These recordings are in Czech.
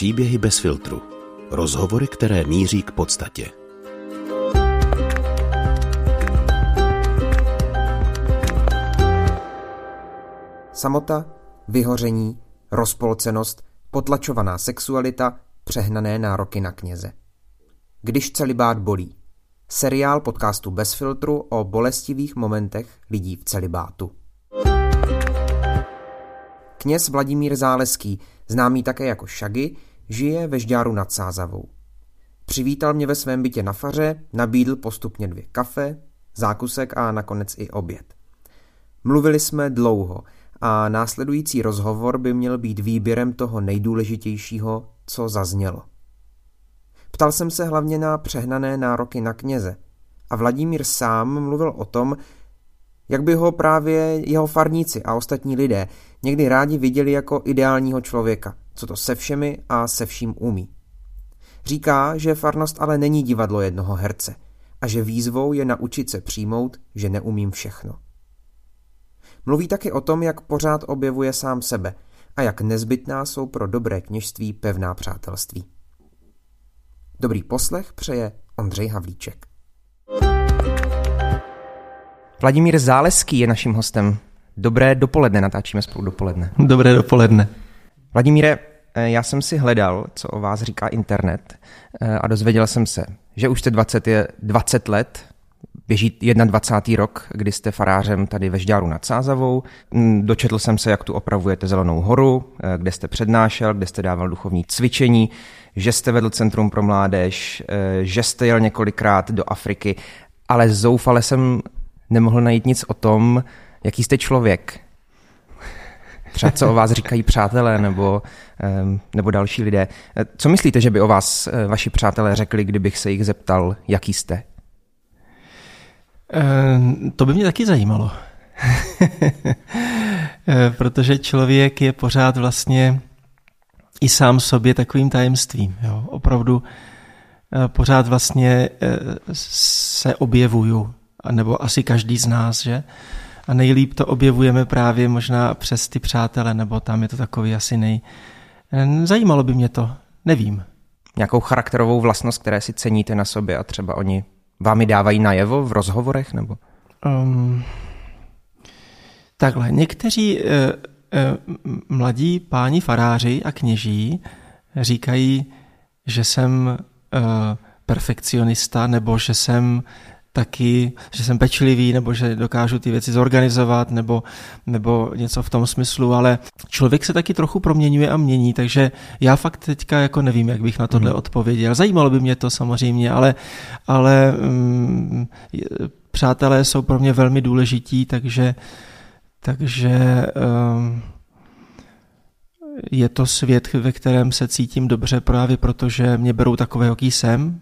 Příběhy bez filtru. Rozhovory, které míří k podstatě. Samota, vyhoření, rozpolcenost, potlačovaná sexualita, přehnané nároky na kněze. Když celibát bolí. Seriál podcastu Bez filtru o bolestivých momentech lidí v celibátu. Kněz Vladimír Záleský, známý také jako Šagy, žije ve Žďáru nad Sázavou. Přivítal mě ve svém bytě na faře, nabídl postupně dvě kafe, zákusek a nakonec i oběd. Mluvili jsme dlouho a následující rozhovor by měl být výběrem toho nejdůležitějšího, co zaznělo. Ptal jsem se hlavně na přehnané nároky na kněze a Vladimír sám mluvil o tom, jak by ho právě jeho farníci a ostatní lidé někdy rádi viděli jako ideálního člověka, co to se všemi a se vším umí. Říká, že farnost ale není divadlo jednoho herce a že výzvou je naučit se přijmout, že neumím všechno. Mluví taky o tom, jak pořád objevuje sám sebe a jak nezbytná jsou pro dobré kněžství pevná přátelství. Dobrý poslech přeje Ondřej Havlíček. Vladimír Záleský je naším hostem. Dobré dopoledne, natáčíme spolu dopoledne. Dobré dopoledne. Vladimíre, já jsem si hledal, co o vás říká internet eh, a dozvěděl jsem se, že už jste 20, je 20 let, běží 21. rok, kdy jste farářem tady ve Žďáru nad Sázavou. Mm, dočetl jsem se, jak tu opravujete Zelenou horu, eh, kde jste přednášel, kde jste dával duchovní cvičení, že jste vedl Centrum pro mládež, že jste jel několikrát do Afriky, ale zoufale jsem nemohl najít nic o tom, jaký jste člověk. Třeba co o vás říkají přátelé nebo, nebo další lidé. Co myslíte, že by o vás eh, vaši přátelé řekli, kdybych se jich zeptal, jaký jste? To by mě taky zajímalo. Protože člověk je pořád vlastně i sám sobě takovým tajemstvím. Jo? Opravdu pořád vlastně se objevuju nebo asi každý z nás, že? A nejlíp to objevujeme právě možná přes ty přátele, nebo tam je to takový asi nej... Zajímalo by mě to, nevím. Nějakou charakterovou vlastnost, které si ceníte na sobě a třeba oni vám ji dávají najevo v rozhovorech, nebo? Um, takhle, někteří uh, uh, mladí páni faráři a kněží říkají, že jsem uh, perfekcionista, nebo že jsem taky, že jsem pečlivý, nebo že dokážu ty věci zorganizovat, nebo, nebo něco v tom smyslu, ale člověk se taky trochu proměňuje a mění, takže já fakt teďka jako nevím, jak bych na tohle mm. odpověděl. Zajímalo by mě to samozřejmě, ale, ale um, přátelé jsou pro mě velmi důležití, takže, takže um, je to svět, ve kterém se cítím dobře právě protože mě berou takové, jaký jsem,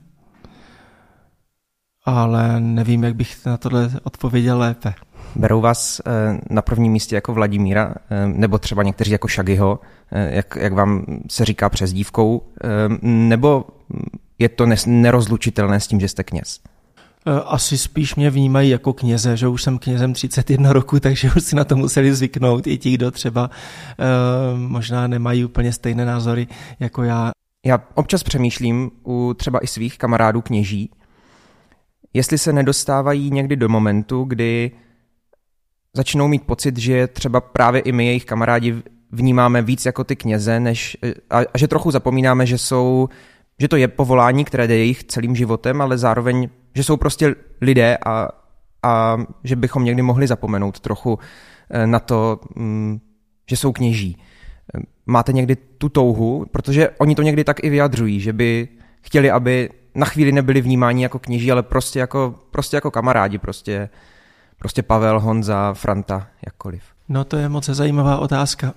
ale nevím, jak bych na tohle odpověděl lépe. Berou vás eh, na prvním místě jako Vladimíra, eh, nebo třeba někteří jako Šagyho, eh, jak, jak vám se říká přes dívkou, nebo je to nerozlučitelné s tím, že jste kněz? Asi spíš mě vnímají jako kněze, že už jsem knězem 31 roku, takže už si na to museli zvyknout i ti, kdo třeba možná nemají úplně stejné názory jako já. Já občas přemýšlím u třeba i svých kamarádů kněží, jestli se nedostávají někdy do momentu, kdy začnou mít pocit, že třeba právě i my, jejich kamarádi, vnímáme víc jako ty kněze, než, a, a že trochu zapomínáme, že jsou, že to je povolání, které jde jejich celým životem, ale zároveň, že jsou prostě lidé a, a že bychom někdy mohli zapomenout trochu eh, na to, mm, že jsou kněží. Máte někdy tu touhu, protože oni to někdy tak i vyjadřují, že by chtěli, aby na chvíli nebyli vnímáni jako kněží, ale prostě jako, prostě jako kamarádi, prostě, prostě Pavel, Honza, Franta, jakkoliv. No to je moc zajímavá otázka.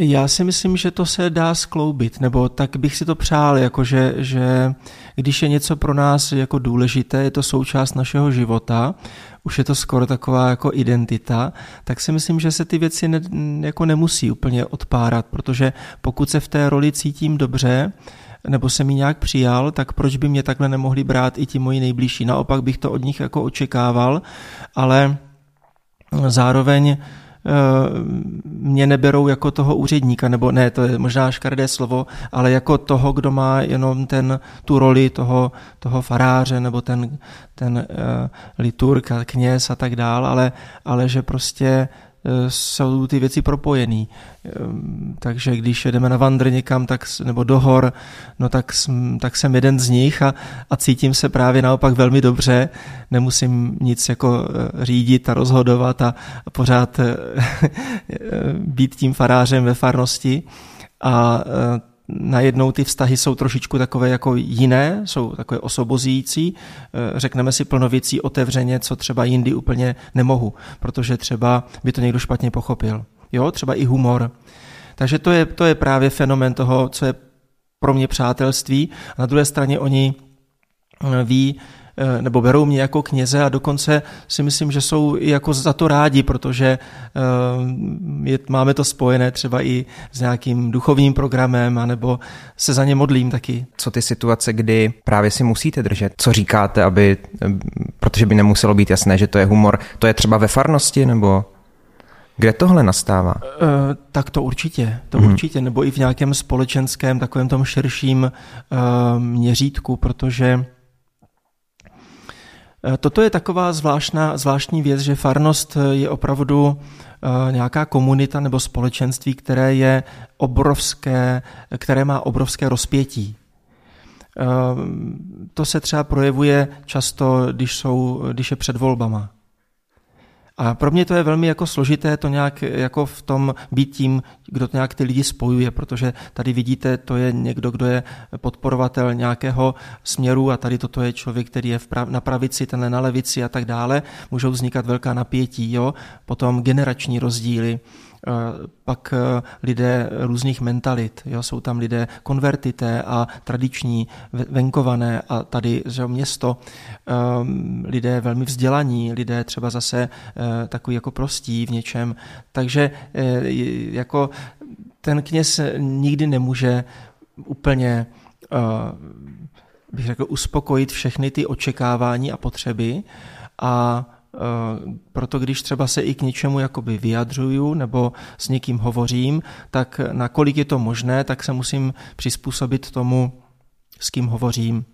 Já si myslím, že to se dá skloubit, nebo tak bych si to přál, jakože, že když je něco pro nás jako důležité, je to součást našeho života, už je to skoro taková jako identita, tak si myslím, že se ty věci ne, jako nemusí úplně odpárat, protože pokud se v té roli cítím dobře, nebo jsem ji nějak přijal, tak proč by mě takhle nemohli brát i ti moji nejbližší. Naopak bych to od nich jako očekával, ale zároveň mě neberou jako toho úředníka, nebo ne, to je možná škaredé slovo, ale jako toho, kdo má jenom ten, tu roli toho, toho faráře, nebo ten, ten uh, liturg kněz a tak dál, ale, ale že prostě jsou ty věci propojený. Ehm, takže když jedeme na vandr někam tak, nebo do hor, no tak, tak jsem jeden z nich a, a cítím se právě naopak velmi dobře. Nemusím nic jako eh, řídit a rozhodovat a, a pořád eh, být tím farářem ve farnosti. A eh, najednou ty vztahy jsou trošičku takové jako jiné, jsou takové osobozící, eh, řekneme si plno věcí otevřeně, co třeba jindy úplně nemohu, protože třeba by to někdo špatně pochopil. Jo, třeba i humor. Takže to je, to je právě fenomen toho, co je pro mě přátelství. A na druhé straně oni eh, ví, nebo berou mě jako kněze a dokonce si myslím, že jsou i jako za to rádi, protože eh, je, máme to spojené třeba i s nějakým duchovním programem, anebo se za ně modlím taky. Co ty situace, kdy právě si musíte držet? Co říkáte, aby, eh, protože by nemuselo být jasné, že to je humor, to je třeba ve farnosti, nebo kde tohle nastává? Uh, tak to určitě, to hmm. určitě, nebo i v nějakém společenském, takovém tom širším uh, měřítku, protože Eh, toto je taková zvláštná, zvláštní věc, že farnost eh, je opravdu eh, nějaká komunita nebo společenství, které je obrovské, které má obrovské rozpětí. To se třeba projevuje často, když, jsou, když je před volbama. A pro mě to je velmi jako složité to nějak jako v tom být tím, kdo to nějak ty lidi spojuje, protože tady vidíte, to je někdo, kdo je podporovatel nějakého směru a tady toto je člověk, který je v prav, na pravici, tenhle na levici a tak dále. Můžou vznikat velká napětí, jo? potom generační rozdíly pak e, lidé různých mentalit. Jo? Jsou tam lidé konvertité a tradiční, venkované a tady že město, um, lidé velmi vzdělaní, lidé třeba zase uh, takový jako prostí v něčem. Takže jako ten kněz nikdy nemůže úplně bych řekl, uspokojit všechny ty očekávání a potřeby a Eh, proto když třeba se i k něčemu jakoby vyjadřuju nebo s někým hovořím, tak nakolik je to možné, tak se musím přizpůsobit tomu, s kým hovořím.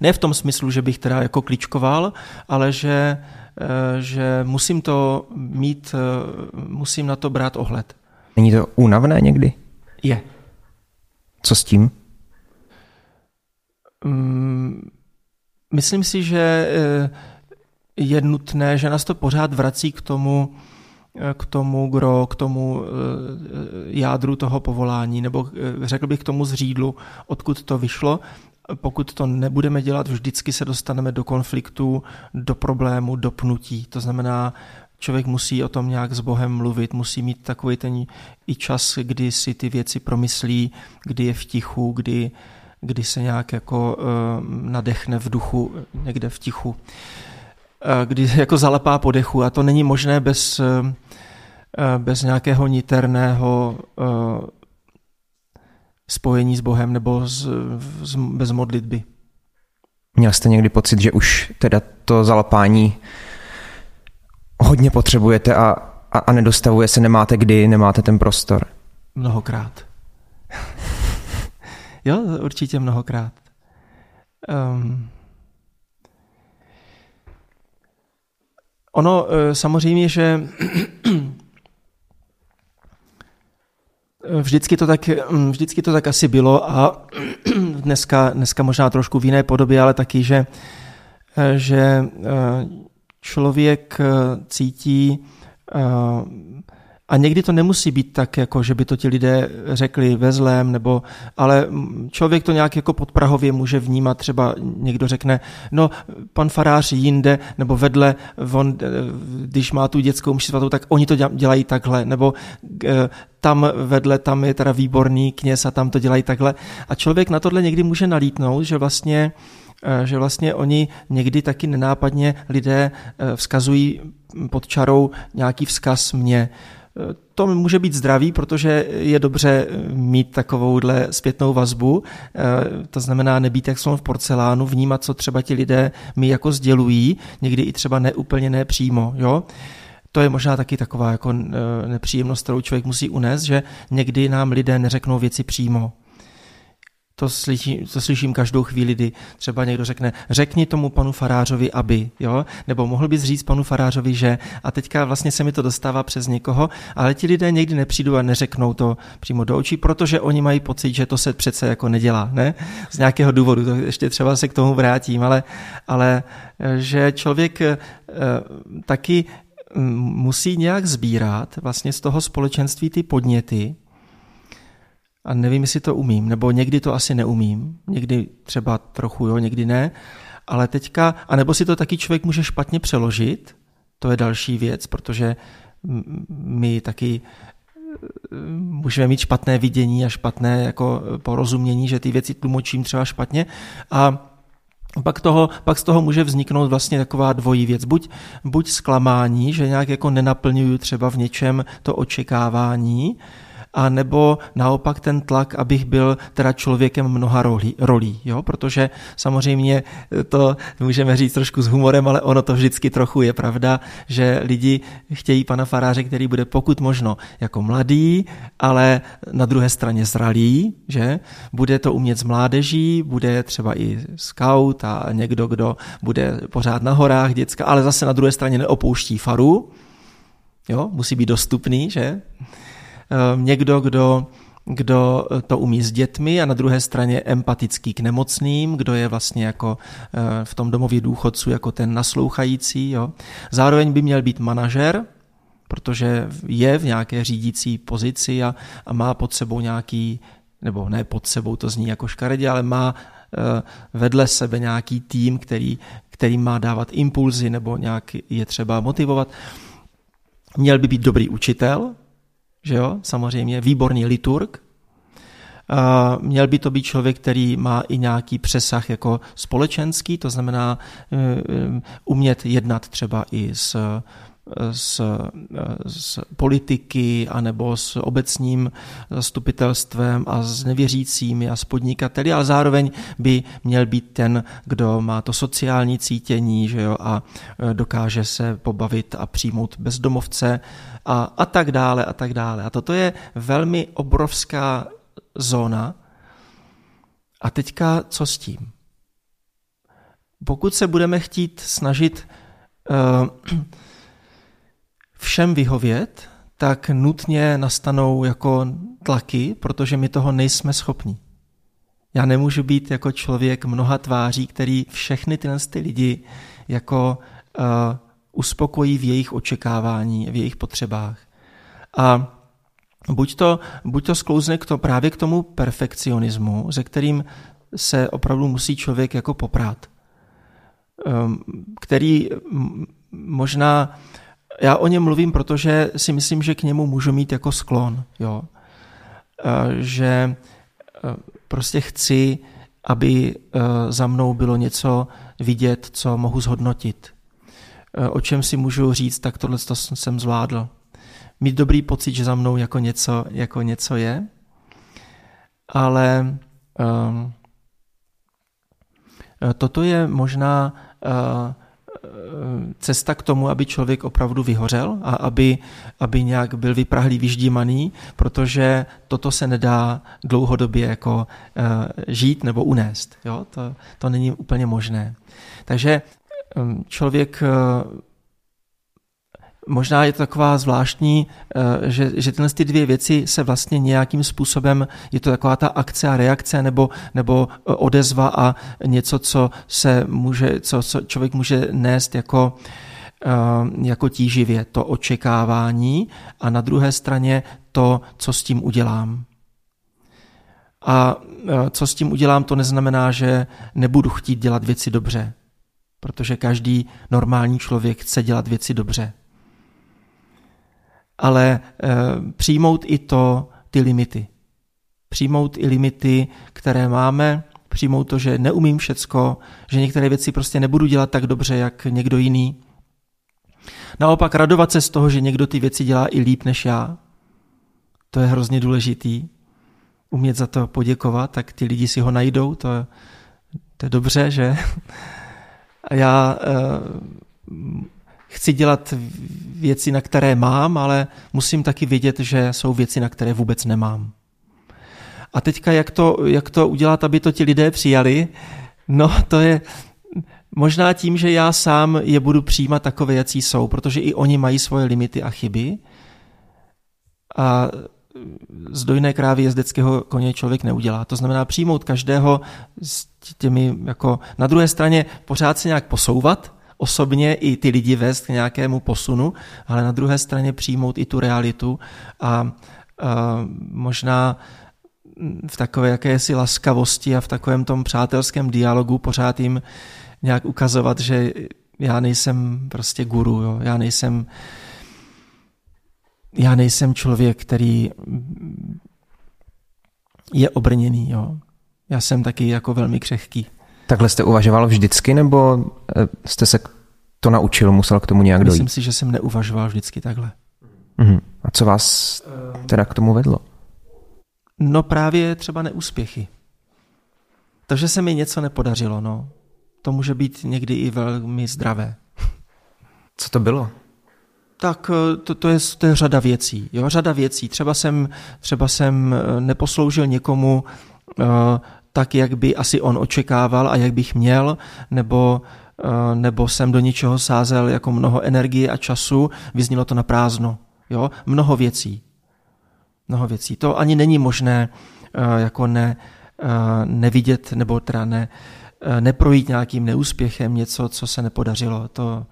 Ne v tom smyslu, že bych teda jako kličkoval, ale že, eh, že musím to mít, eh, musím na to brát ohled. Není to únavné někdy? Je. Co s tím? Mm, myslím si, že je nutné, že nás to pořád vrací k tomu, k tomu gro, k tomu eh, jádru toho povolání, nebo eh, řekl bych k tomu zřídlu, odkud to vyšlo. Pokud to nebudeme dělat, vždycky se dostaneme do konfliktu, do problému, do pnutí. To znamená, člověk musí o tom nějak s Bohem mluvit, musí mít takový ten i čas, kdy si ty věci promyslí, kdy je v tichu, kdy, kdy se nějak jako nadechne v duchu, někde v tichu. Eh, kdy jako zalepá po dechu a to není možné bez, eh, bez nějakého niterného eh, spojení s Bohem nebo z, z, bez modlitby. Měl jste někdy pocit, že už teda to zalapání hodně potřebujete a, a, a nedostavuje se, nemáte kdy, nemáte ten prostor? Mnohokrát. jo, určitě mnohokrát. Um, Ono eh, samozřejmě, že vždycky to tak, hm, vždycky to tak asi bylo a dneska, dneska možná trošku v jiné podobě, ale taky, že, eh, že eh, člověk cítí a někdy to nemusí být tak, jako že by to ti lidé řekli ve zlém, nebo, ale člověk to nějak jako podprahově může vnímat. Třeba někdo řekne, no pan farář jinde, nebo vedle, on, když má tu dětskou mši svatou, tak oni to dělají takhle, nebo eh, tam vedle, tam je teda výborný kněz a tam to dělají takhle. A člověk na tohle někdy může nalítnout, že vlastně eh, že vlastně oni někdy taky nenápadně lidé eh, vzkazují pod čarou nějaký vzkaz mě to může být zdravý, protože je dobře mít takovouhle zpětnou vazbu, eh, to znamená nebýt jak slon v porcelánu, vnímat, co třeba ti lidé mi jako sdělují, někdy i třeba neúplně nepřímo, jo. to je možná taky taková jako nepříjemnost, kterou člověk musí unést, že někdy nám lidé neřeknou věci přímo. To slyším, to slyším každou chvíli, kdy třeba někdo řekne, řekni tomu panu farářovi, aby, jo? nebo mohl bys říct panu farářovi, že, a teďka vlastně se mi to dostává přes někoho, ale ti lidé někdy nepřijdou a neřeknou to přímo do očí, protože oni mají pocit, že to se přece jako nedělá, ne? Z nějakého důvodu, to ještě třeba se k tomu vrátím, ale, ale že člověk eh, taky mm, musí nějak sbírat vlastně z toho společenství ty podněty, a nevím, jestli to umím, nebo někdy to asi neumím, někdy třeba trochu jo, někdy ne, ale teďka, anebo si to taky člověk může špatně přeložit, to je další věc, protože my taky e, můžeme mít špatné vidění a špatné jako porozumění, že ty věci tlumočím třeba špatně a pak, toho, pak z toho může vzniknout vlastně taková dvojí věc. Buď, buď zklamání, že nějak jako nenaplňuju třeba v něčem to očekávání, a nebo naopak ten tlak, abych byl teda člověkem mnoha rolí, rolí jo? protože samozřejmě to můžeme říct trošku s humorem, ale ono to vždycky trochu je pravda, že lidi chtějí pana faráře, který bude pokud možno jako mladý, ale na druhé straně zralý, že bude to umět s mládeží, bude třeba i scout a někdo, kdo bude pořád na horách děcka, ale zase na druhé straně neopouští faru, jo, musí být dostupný, že? Ehm, někdo, kdo kdo to umí s dětmi a na druhé straně empatický k nemocným, kdo je vlastně jako eh, v tom domově důchodců jako ten naslouchající. Jo. Zároveň by měl být manažer, protože je v nějaké řídící pozici a, a má pod sebou nějaký, nebo ne pod sebou, to zní jako škaredě, ale má eh, vedle sebe nějaký tým, který, který má dávat impulzy nebo nějak je třeba motivovat. Měl by být dobrý učitel, že jo, samozřejmě, výborný liturg. Měl by to být člověk, který má i nějaký přesah jako společenský, to znamená e, e, umět jednat třeba i s s, s politiky anebo s obecním zastupitelstvem a s nevěřícími a s podnikateli, ale zároveň by měl být ten, kdo má to sociální cítění že jo, a e, dokáže se pobavit a přijmout bezdomovce a, a tak dále a tak dále. A toto je velmi obrovská zóna. A teďka co s tím? Pokud se budeme chtít snažit uh, všem vyhovět, tak nutně nastanou jako tlaky, protože my toho nejsme schopni. Já nemůžu být jako člověk mnoha tváří, který všechny tyhle ty lidi jako uh, uspokojí v jejich očekávání, v jejich potřebách. A buď to, buď to sklouzne k to, právě k tomu perfekcionismu, ze kterým se opravdu musí člověk jako poprát, um, který možná já o něm mluvím, protože si myslím, že k němu můžu mít jako sklon. Jo? Že prostě chci, aby za mnou bylo něco vidět, co mohu zhodnotit. O čem si můžu říct, tak tohle jsem zvládl. Mít dobrý pocit, že za mnou jako něco, jako něco je, ale um, toto je možná cesta k tomu, aby člověk opravdu vyhořel a aby, aby nějak byl vyprahlý, vyždímaný, protože toto se nedá dlouhodobě jako uh, žít nebo unést. Jo? To, to není úplně možné. Takže um, člověk uh, možná je to taková zvláštní, eh, že, že tyhle ty dvě věci se vlastně nějakým způsobem, je to taková ta akce a reakce nebo, nebo eh, odezva a něco, co se může, co, co člověk může nést jako, eh, jako tíživě, to očekávání a na druhé straně to, co s tím udělám. A co s tím udělám, to neznamená, že nebudu chtít dělat věci dobře, protože každý normální člověk chce dělat věci dobře ale eh, přijmout i to, ty limity. Přijmout i limity, které máme, přijmout to, že neumím všecko, že některé věci prostě nebudu dělat tak dobře, jak někdo jiný. Naopak radovat se z toho, že někdo ty věci dělá i líp než já. To je hrozně důležitý. Umět za to poděkovat, tak ty lidi si ho najdou, to, to je dobře, že? A já chci dělat věci, na které mám, ale musím taky vědět, že jsou věci, na které vůbec nemám. A teďka, jak to, jak to udělat, aby to ti lidé přijali? No, to je možná tím, že já sám je budu přijímat takové, jaký jsou, protože i oni mají svoje limity a chyby. A z dojné krávy jezdeckého koně člověk neudělá. To znamená přijmout každého s těmi, jako na druhé straně pořád se nějak posouvat, osobně i ty lidi vést k nějakému posunu, ale na druhé straně přijmout i tu realitu a, a možná v takové jakési laskavosti a v takovém tom přátelském dialogu pořád jim nějak ukazovat, že já nejsem prostě guru, jo? já nejsem já nejsem člověk, který je obrněný, jo. Já jsem taky jako velmi křehký. Takhle jste uvažoval vždycky, nebo eh, jste se to naučil, musel k tomu nějak dojít? Myslím si, že jsem neuvažoval vždycky takhle. Uh-huh. A co vás teda k tomu vedlo? No právě třeba neúspěchy. To, že se mi něco nepodařilo, no. To může být někdy i velmi zdravé. Co to bylo? Tak eh, to, to, je, to je řada věcí. Jo? Řada věcí. Třeba jsem, třeba jsem eh, neposloužil někomu uh, tak, jak by asi on očekával a jak bych měl, nebo, uh, nebo jsem do něčeho sázel jako mnoho energie a času, vyznělo to na prázdno. Jo? Mnoho věcí. Mnoho věcí. To ani není možné uh, jako ne, uh, nevidět nebo teda ne, neprojít nějakým neúspěchem, něco, co se nepodařilo. To,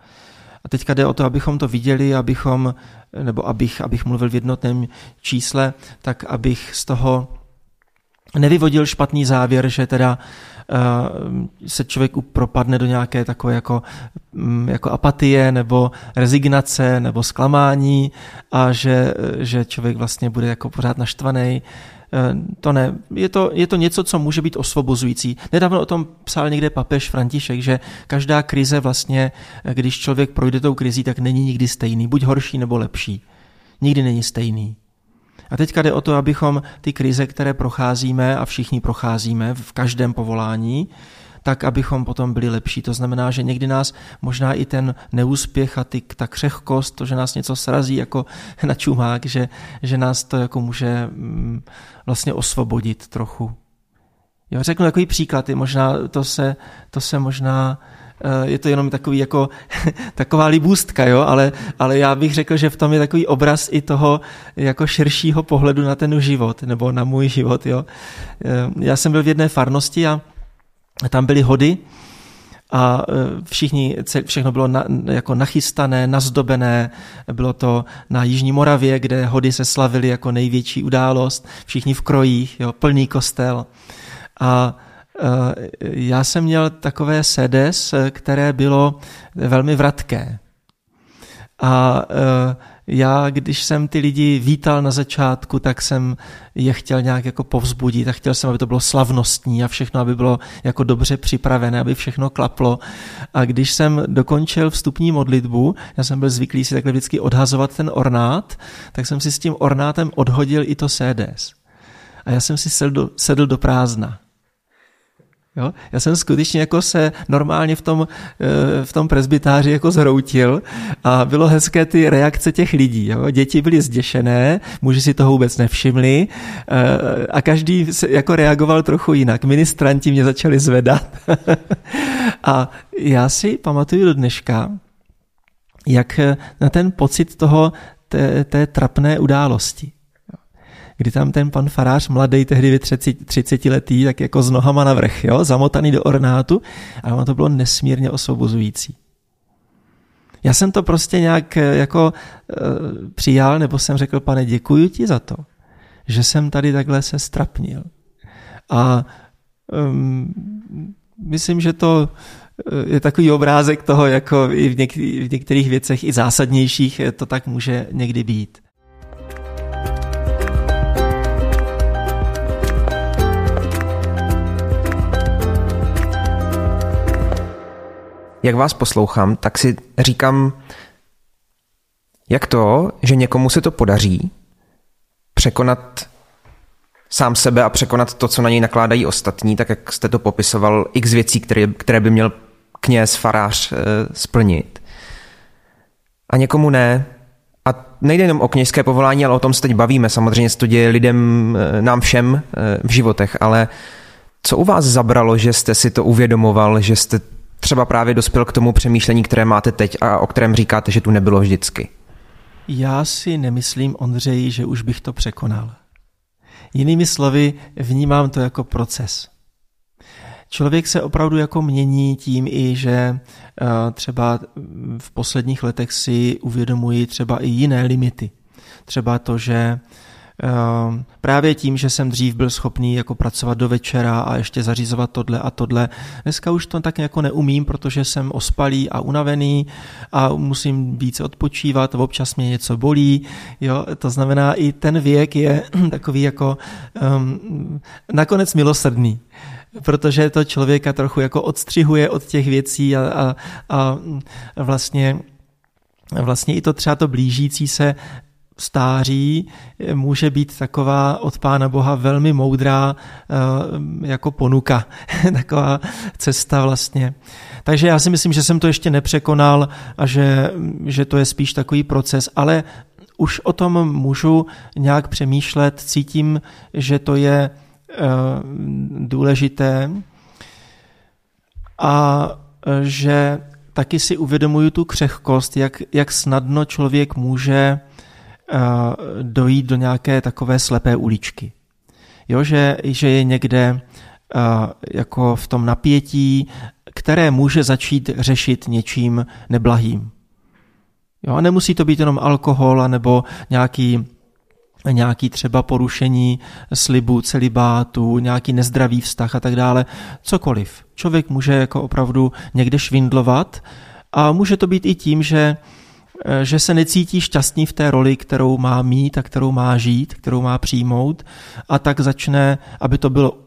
a teďka jde o to, abychom to viděli, abychom, nebo abych, abych mluvil v jednotném čísle, tak abych z toho nevyvodil špatný závěr, že teda uh, se člověk propadne do nějaké takové jako, um, jako apatie nebo rezignace nebo zklamání a že, že člověk vlastně bude jako pořád naštvaný. Eh, to ne. Je to, je to něco, co může být osvobozující. Nedávno o tom psal někde papež František, že každá krize vlastně, eh, když člověk projde tou krizí, tak není nikdy stejný. Buď horší nebo lepší. Nikdy není stejný. A teďka jde o to, abychom ty krize, které procházíme a všichni procházíme v každém povolání, tak abychom potom byli lepší. To znamená, že někdy nás možná i ten neúspěch a ty, ta křehkost, to, že nás něco srazí jako na čumák, že, že nás to jako může mm, vlastně osvobodit trochu. Jo, řeknu takový příklad, možná, to se, to se možná je to jenom takový jako, taková libůstka, jo? Ale, ale já bych řekl, že v tom je takový obraz i toho jako širšího pohledu na ten život, nebo na můj život. Jo? Eh, já jsem byl v jedné farnosti a tam byly hody a e, všichni, všechno bylo na, jako nachystané, nazdobené. Bylo to na Jižní Moravě, kde hody se slavily jako největší událost. Všichni v krojích, jo, plný kostel. A já jsem měl takové sedes, které bylo velmi vratké. A e, já, když jsem ty lidi vítal na začátku, tak jsem je chtěl nějak jako povzbudit a chtěl jsem, aby to bylo slavnostní a všechno, aby bylo jako dobře připravené, aby všechno klaplo. A když jsem dokončil vstupní modlitbu, já jsem byl zvyklý si takhle vždycky odhazovat ten ornát, tak jsem si s tím ornátem odhodil i to CDS. A já jsem si sedl do, sedl do prázdna. Jo? Já jsem skutečně jako se normálně v tom, eh, v tom presbytáři jako zhroutil a bylo hezké ty reakce těch lidí. Jo? Děti byly zděšené, muži si toho vůbec nevšimli eh, a každý se jako reagoval trochu jinak. Ministranti mě začali zvedat a já si pamatuju do dneška, jak na ten pocit toho, té, té trapné události kdy tam ten pan farář, mladý, tehdy ve 30, 30 letý, tak jako s nohama na vrch, jo, zamotaný do ornátu, a ono to bylo nesmírně osvobozující. Já jsem to prostě nějak eh, jako e, přijal, nebo jsem řekl, pane, děkuji ti za to, že jsem tady takhle se strapnil. A um, myslím, že to eh, je takový obrázek toho, jako i v, něk- v některých věcech i zásadnějších to tak může někdy být. Jak vás poslouchám, tak si říkám, jak to, že někomu se to podaří překonat sám sebe a překonat to, co na něj nakládají ostatní, tak jak jste to popisoval, x věcí, které, které by měl kněz, farář e, splnit. A někomu ne. A nejde jenom o kněžské povolání, ale o tom se teď bavíme. Samozřejmě se to děje lidem, eh, nám všem eh, v životech, ale co u vás zabralo, že jste si to uvědomoval, že jste třeba právě dospěl k tomu přemýšlení, které máte teď a o kterém říkáte, že tu nebylo vždycky? Já si nemyslím, Ondřeji, že už bych to překonal. Jinými slovy, vnímám to jako proces. Člověk se opravdu jako mění tím i, že eh, třeba v posledních letech si uvědomuji třeba i jiné limity. Třeba to, že právě tím, že jsem dřív byl schopný jako pracovat do večera a ještě zařizovat tohle a tohle. Dneska už to tak jako neumím, protože jsem ospalý a unavený a musím více odpočívat, občas mě něco bolí. Jo? To znamená, i ten věk je takový jako um, nakonec milosrdný protože to člověka trochu jako odstřihuje od těch věcí a, a, a vlastně vlastně i to třeba to blížící se stáří může být taková od Pána Boha velmi moudrá eh, jako ponuka, taková cesta vlastně. Takže já si myslím, že jsem to ještě nepřekonal a že, že to je spíš takový proces, ale už o tom můžu nějak přemýšlet, cítím, že to je eh, důležité a eh, že taky si uvědomuju tu křehkost, jak, jak snadno člověk může Eh, dojít do nějaké takové slepé uličky. Jo, že, že je někde jako v tom napětí, které může začít řešit něčím neblahým. Jo, a nemusí to být jenom alkohol nebo nějaký nějaký třeba porušení slibu, celibátu, nějaký nezdravý vztah a tak dále, cokoliv. Člověk může jako opravdu někde švindlovat a může to být i tím, že Eh, že se necítí šťastný v té roli, kterou má mít a kterou má žít, kterou má přijmout a tak začne, aby to bylo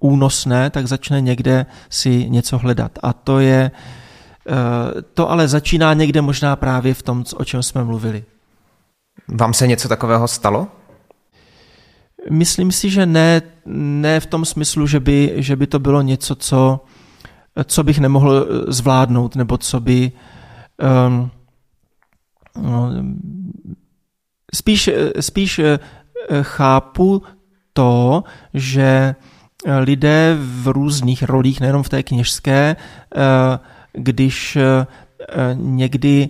únosné, tak začne někde si něco hledat. A to je, eh, to ale začíná někde možná právě v tom, o čem jsme mluvili. Vám se něco takového stalo? Myslím si, že ne, ne v tom smyslu, že by, že by to bylo něco, co, co bych nemohl zvládnout, nebo co by um, spíš, spíš eh, chápu to, že lidé v různých rolích, nejenom v té kněžské, eh, když eh, někdy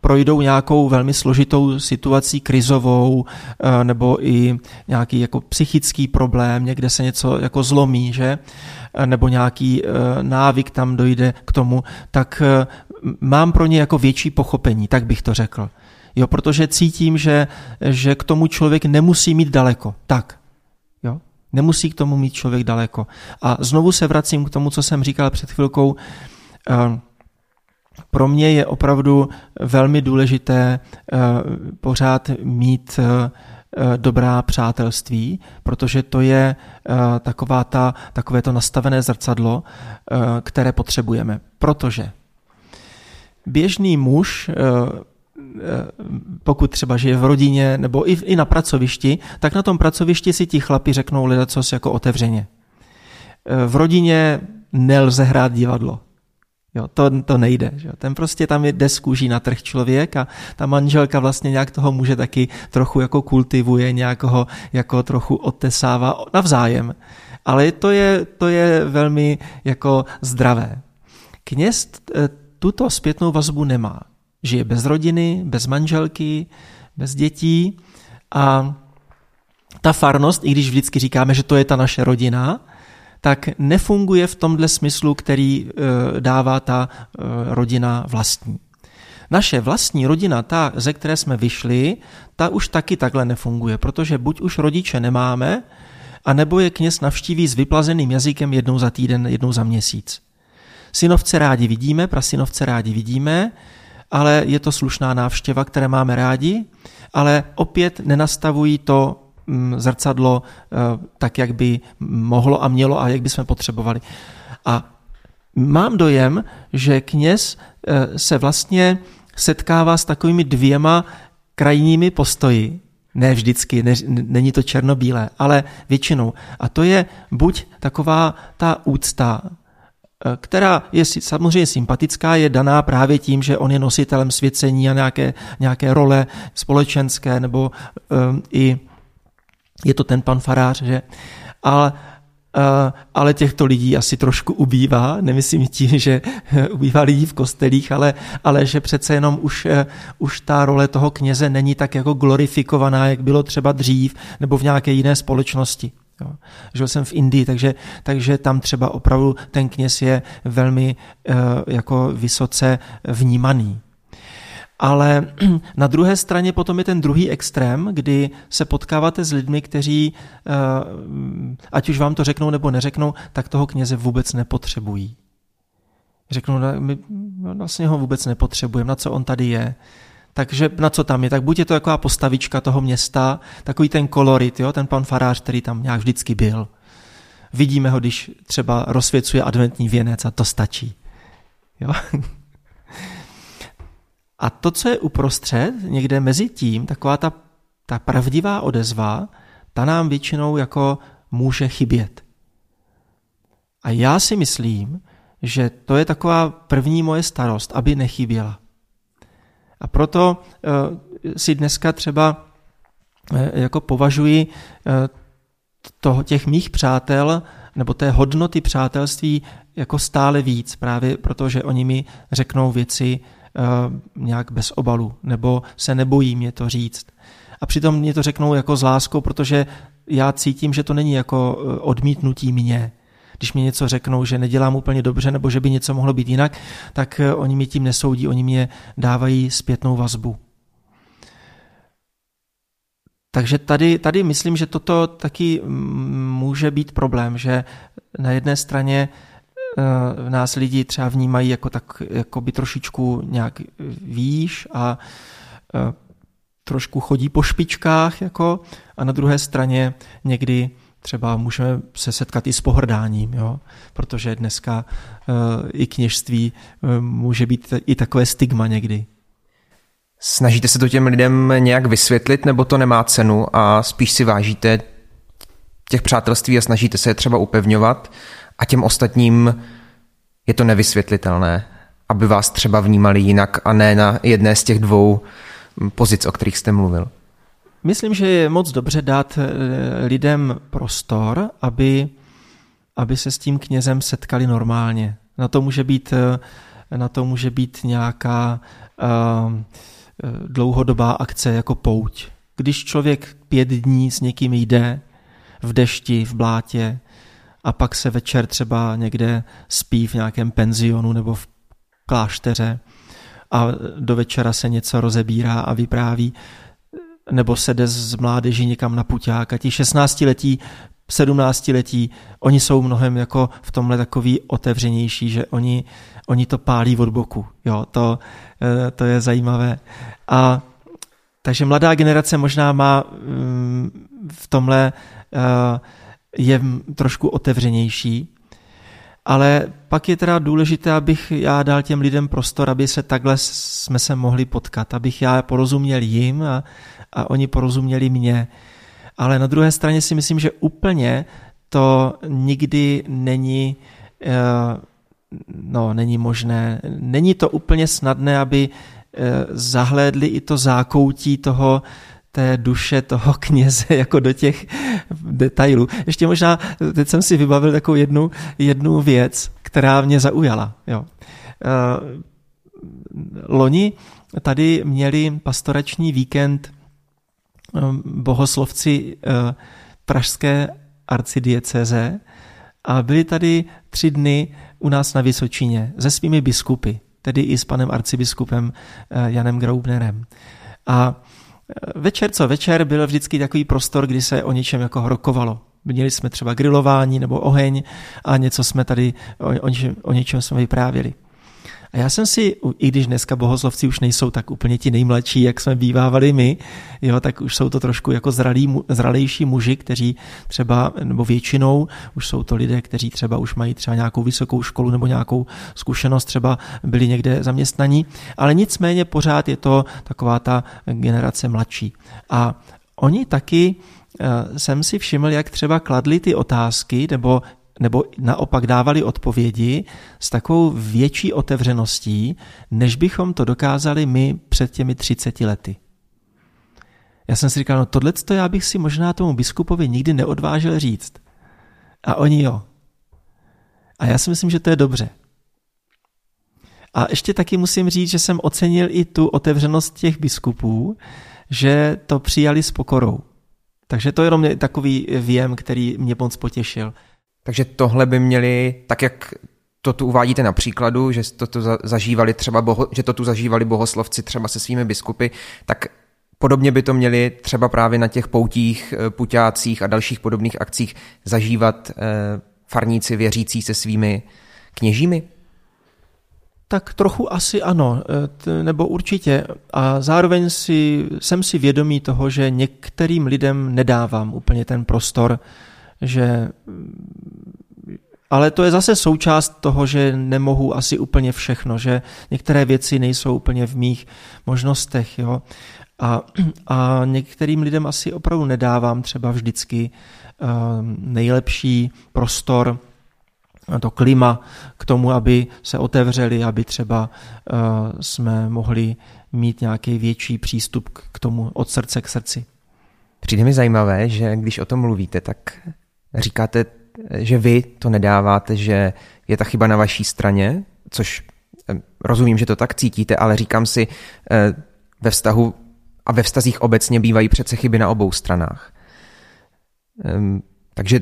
projdou nějakou velmi složitou situací krizovou nebo i nějaký jako psychický problém, někde se něco jako zlomí, že? nebo nějaký návyk tam dojde k tomu, tak mám pro ně jako větší pochopení, tak bych to řekl. Jo, protože cítím, že, že k tomu člověk nemusí mít daleko. Tak. Jo? Nemusí k tomu mít člověk daleko. A znovu se vracím k tomu, co jsem říkal před chvilkou. Eh, pro mě je opravdu velmi důležité eh, pořád mít eh, dobrá přátelství, protože to je taková ta, takové to nastavené zrcadlo, které potřebujeme. Protože běžný muž, eh, eh, pokud třeba žije v rodině nebo i, na pracovišti, tak na tom pracovišti si ti chlapi řeknou lidé co jako otevřeně. Eh, v rodině nelze hrát divadlo. Jo, to, to nejde. Že? Ten prostě tam jde z kůží na trh člověk a ta manželka vlastně nějak toho muže taky trochu jako kultivuje, nějak ho jako trochu otesává navzájem. Ale to je, to je velmi jako zdravé. Kněz tuto zpětnou vazbu nemá. Žije bez rodiny, bez manželky, bez dětí a ta farnost, i když vždycky říkáme, že to je ta naše rodina, tak nefunguje v tomhle smyslu, který e, dává ta e, rodina vlastní. Naše vlastní rodina, ta, ze které jsme vyšli, ta už taky takhle nefunguje, protože buď už rodiče nemáme, anebo je kněz navštíví s vyplazeným jazykem jednou za týden, jednou za měsíc. Synovce rádi vidíme, prasynovce rádi vidíme, ale je to slušná návštěva, které máme rádi, ale opět nenastavují to mm, zrcadlo eh, tak, jak by mohlo a mělo a jak by jsme potřebovali. A mám dojem, že kněz eh, se vlastně setkává s takovými dvěma krajními postoji. Ne vždycky, ne, není to černobílé, ale většinou. A to je buď taková ta úcta která je samozřejmě sympatická, je daná právě tím, že on je nositelem svěcení a nějaké, nějaké role společenské, nebo um, i je to ten pan farář, že? Ale Eh, ale těchto lidí asi trošku ubývá. Nemyslím tím, že ubývá lidí v kostelích, ale, ale že přece jenom už, eh, už ta role toho kněze není tak jako glorifikovaná, jak bylo třeba dřív nebo v nějaké jiné společnosti. Jo. Žil jsem v Indii, takže, takže tam třeba opravdu ten kněz je velmi uh, jako vysoce vnímaný. Ale na druhé straně potom je ten druhý extrém, kdy se potkáváte s lidmi, kteří, eh, ať už vám to řeknou nebo neřeknou, tak toho kněze vůbec nepotřebují. Řeknou, no, my vlastně ho vůbec nepotřebujeme, na co on tady je. Takže na co tam je? Tak buď je to taková postavička toho města, takový ten kolorit, jo? ten pan farář, který tam nějak vždycky byl. Vidíme ho, když třeba rozsvěcuje adventní věnec a to stačí. Jo? A to, co je uprostřed, někde mezi tím, taková ta, ta pravdivá odezva, ta nám většinou jako může chybět. A já si myslím, že to je taková první moje starost, aby nechyběla. A proto uh, si dneska třeba uh, jako považuji uh, toho, těch mých přátel nebo té hodnoty přátelství jako stále víc, právě protože oni mi řeknou věci, Eh, nějak bez obalu, nebo se nebojí mě to říct. A přitom mě to řeknou jako s láskou, protože já cítím, že to není jako eh, odmítnutí mě. Když mi něco řeknou, že nedělám úplně dobře, nebo že by něco mohlo být jinak, tak eh, oni mi tím nesoudí, oni mě dávají zpětnou vazbu. Takže tady, tady myslím, že toto taky mm, může být problém, že na jedné straně v nás lidi třeba vnímají jako tak jako by trošičku nějak výš a e, trošku chodí po špičkách jako a na druhé straně někdy třeba můžeme se setkat i s pohrdáním, jo? protože dneska uh, i kněžství uh, může být i takové stigma někdy. Snažíte se to těm lidem nějak vysvětlit, nebo to nemá cenu a spíš si vážíte těch přátelství a snažíte se je třeba upevňovat a těm ostatním je to nevysvětlitelné, aby vás třeba vnímali jinak a ne na jedné z těch dvou pozic, o kterých jste mluvil. Myslím, že je moc dobře dát eh, lidem prostor, aby, aby se s tím knězem setkali normálně. Na to může být, eh, na to může být nějaká uh, dlouhodobá akce jako pouť. Když člověk pět dní s někým jde v dešti, v blátě, a pak se večer třeba někde spí v nějakém penzionu nebo v klášteře a do večera se něco rozebírá a vypráví, nebo se jde z mládeží někam na puťák a ti 16 letí 17 letí, oni jsou mnohem jako v tomhle takový otevřenější, že oni, oni to pálí od boku. Jo, to, eh, to je zajímavé. A takže mladá generace možná má mm, v tomhle uh, je trošku otevřenější, ale pak je teda důležité, abych já dal těm lidem prostor, aby se takhle jsme se mohli potkat, abych já porozuměl jim a, a oni porozuměli mě. Ale na druhé straně si myslím, že úplně to nikdy není, eh, no, není možné. Není to úplně snadné, aby eh, zahlédli i to zákoutí toho, té duše toho kněze jako do těch detailů. Ještě možná, teď jsem si vybavil takovou jednu, jednu věc, která mě zaujala. Jo. Uh, loni tady měli pastorační víkend bohoslovci uh, pražské arcidieceze a byli tady tři dny u nás na Vysočině se svými biskupy, tedy i s panem arcibiskupem Janem Graubnerem. A Večer co večer byl vždycky takový prostor, kdy se o něčem jako rokovalo. Měli jsme třeba grilování nebo oheň a něco jsme tady, o, o, něčem, o něčem jsme vyprávěli. A já jsem si, i když dneska bohoslovci už nejsou tak úplně ti nejmladší, jak jsme bývávali my, jo, tak už jsou to trošku jako zralí, zralejší muži, kteří třeba, nebo většinou už jsou to lidé, kteří třeba už mají třeba nějakou vysokou školu nebo nějakou zkušenost, třeba byli někde zaměstnaní, ale nicméně pořád je to taková ta generace mladší. A oni taky eh, jsem si všiml, jak třeba kladli ty otázky, nebo nebo naopak dávali odpovědi s takovou větší otevřeností, než bychom to dokázali my před těmi 30 lety. Já jsem si říkal, no tohle já bych si možná tomu biskupovi nikdy neodvážil říct. A oni jo. A já si myslím, že to je dobře. A ještě taky musím říct, že jsem ocenil i tu otevřenost těch biskupů, že to přijali s pokorou. Takže to je jenom takový věm, který mě moc potěšil. Takže tohle by měli, tak jak to tu uvádíte na příkladu, že to tu zažívali třeba, boho, že to tu zažívali bohoslovci třeba se svými biskupy, tak podobně by to měli třeba právě na těch poutích, eh, puťácích a dalších podobných akcích zažívat eh, farníci věřící se svými kněžími? Tak trochu asi ano, eh, nebo určitě. A zároveň si, jsem si vědomý toho, že některým lidem nedávám úplně ten prostor, že ale to je zase součást toho, že nemohu asi úplně všechno, že některé věci nejsou úplně v mých možnostech. Jo? A, a některým lidem asi opravdu nedávám třeba vždycky uh, nejlepší prostor, to klima k tomu, aby se otevřeli, aby třeba uh, jsme mohli mít nějaký větší přístup k tomu od srdce k srdci. Přijde mi zajímavé, že když o tom mluvíte, tak říkáte, že vy to nedáváte, že je ta chyba na vaší straně, což eh, rozumím, že to tak cítíte, ale říkám si, eh, ve vztahu a ve vztazích obecně bývají přece chyby na obou stranách. Ehm, takže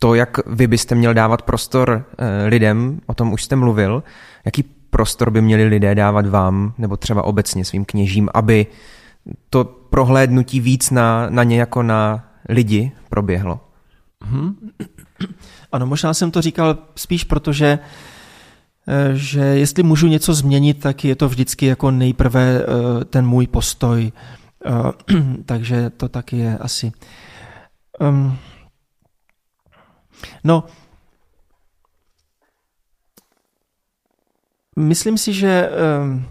to, jak vy byste měl dávat prostor eh, lidem, o tom už jste mluvil, jaký prostor by měli lidé dávat vám, nebo třeba obecně svým kněžím, aby to prohlédnutí víc na, na ně jako na lidi proběhlo? Hmm. Ano, možná jsem to říkal spíš proto, že eh, že jestli můžu něco změnit, tak je to vždycky jako nejprve eh, ten můj postoj. Takže to taky je asi. Um, No, myslím si, že ehm,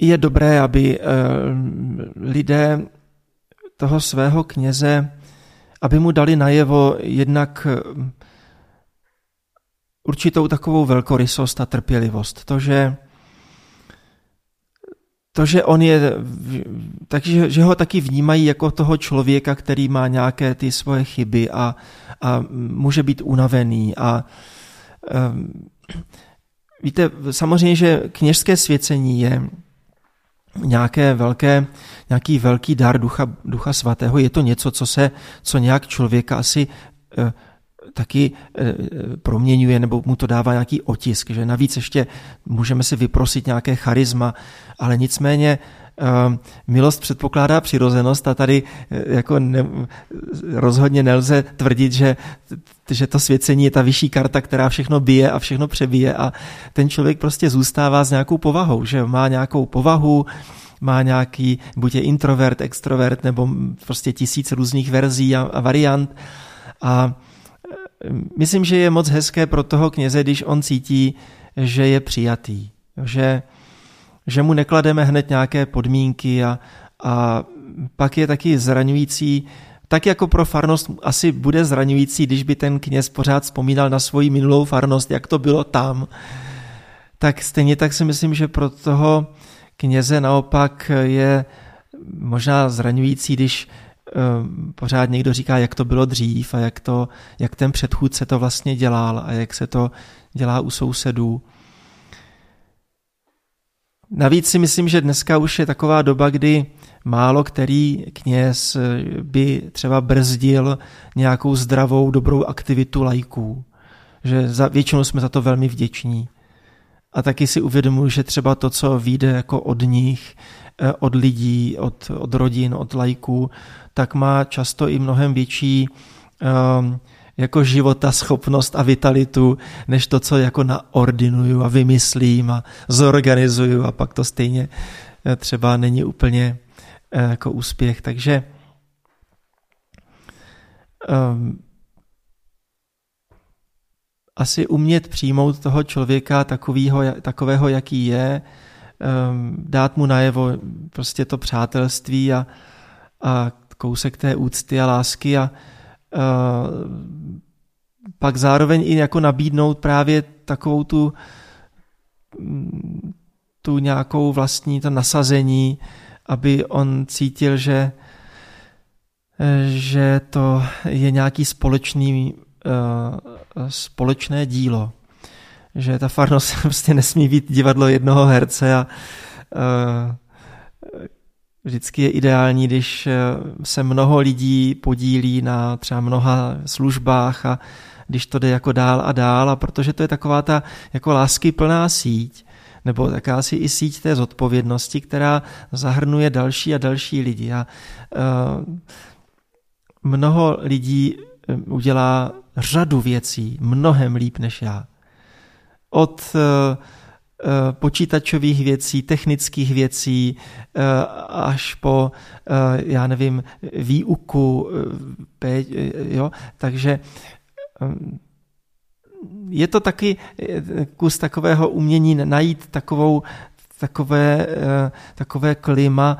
je dobré, aby ehm, lidé toho svého kněze, aby mu dali najevo jednak ehm, určitou takovou velkorysost a trpělivost. To, že to, že on je, takže, že ho taky vnímají jako toho člověka, který má nějaké ty svoje chyby a, a může být unavený a um, víte, samozřejmě, že kněžské svěcení je nějaké velké, nějaký velký dar ducha, ducha svatého, je to něco, co se, co nějak člověka asi uh, taky eh, proměňuje nebo mu to dává nějaký otisk, že navíc ještě můžeme si vyprosit nějaké charisma, ale nicméně milost předpokládá přirozenost a tady eh, jako ne, rozhodně nelze tvrdit, že, že to svěcení je ta vyšší karta, která všechno bije a všechno přebije a ten člověk prostě zůstává s nějakou povahou, že má nějakou povahu, má nějaký, buď je introvert, extrovert, nebo prostě tisíc různých verzí a, a variant. A myslím, že je moc hezké pro toho kněze, když on cítí, že je přijatý, že, že mu neklademe hned nějaké podmínky a, a pak je taky zraňující, tak jako pro farnost asi bude zraňující, když by ten kněz pořád vzpomínal na svoji minulou farnost, jak to bylo tam, tak stejně tak si myslím, že pro toho kněze naopak je možná zraňující, když Ehm, pořád někdo říká, jak to bylo dřív a jak, to, jak ten předchůdce to vlastně dělal a jak se to dělá u sousedů. Navíc si myslím, že dneska už je taková doba, kdy málo který kněz by třeba brzdil nějakou zdravou, dobrou aktivitu lajků. Že za, většinou jsme za to velmi vděční. A taky si uvědomuji, že třeba to, co vyjde jako od nich, eh, od lidí, od, od rodin, od lajků, tak má často i mnohem větší um, jako života schopnost a vitalitu, než to, co jako naordinuju a vymyslím a zorganizuju a pak to stejně eh, třeba není úplně eh, jako úspěch. Takže um, asi umět přijmout toho člověka takovýho, takového, jaký je, um, dát mu najevo prostě to přátelství a, a kousek té úcty a lásky a, pak zároveň i jako nabídnout právě takovou tu, tu nějakou vlastní to nasazení, aby on cítil, že, že to je nějaký společný, společné dílo. Že ta farnost prostě nesmí být divadlo jednoho herce a Vždycky je ideální, když se mnoho lidí podílí na třeba mnoha službách a když to jde jako dál a dál a protože to je taková ta jako lásky plná síť, nebo si i síť té zodpovědnosti, která zahrnuje další a další lidi. A uh, mnoho lidí eh, udělá řadu věcí mnohem líp než já. Od uh, počítačových věcí, technických věcí, až po, já nevím, výuku, jo, takže je to taky eh, kus takového umění najít takovou, takové, eh, takové klima,